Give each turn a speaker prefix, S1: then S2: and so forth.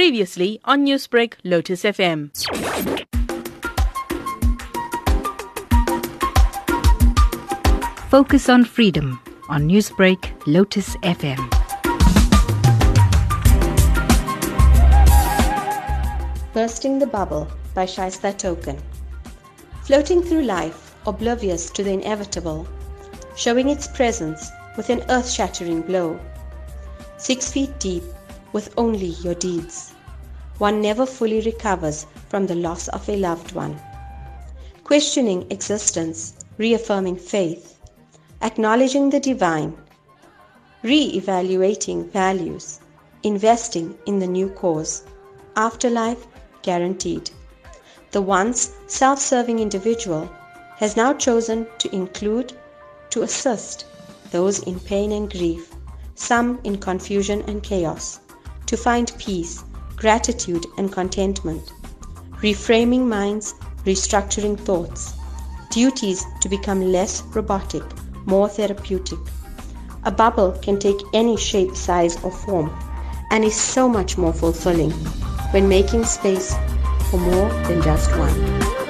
S1: Previously on Newsbreak, Lotus FM.
S2: Focus on Freedom on Newsbreak, Lotus FM.
S3: Bursting the Bubble by Shaista Token. Floating through life, oblivious to the inevitable, showing its presence with an earth shattering blow. Six feet deep, with only your deeds, one never fully recovers from the loss of a loved one. Questioning existence, reaffirming faith, acknowledging the divine, re evaluating values, investing in the new cause, afterlife guaranteed. The once self serving individual has now chosen to include, to assist those in pain and grief, some in confusion and chaos, to find peace, gratitude, and contentment, reframing minds, restructuring thoughts, duties to become less robotic more therapeutic. A bubble can take any shape, size, or form and is so much more fulfilling when making space for more than just one.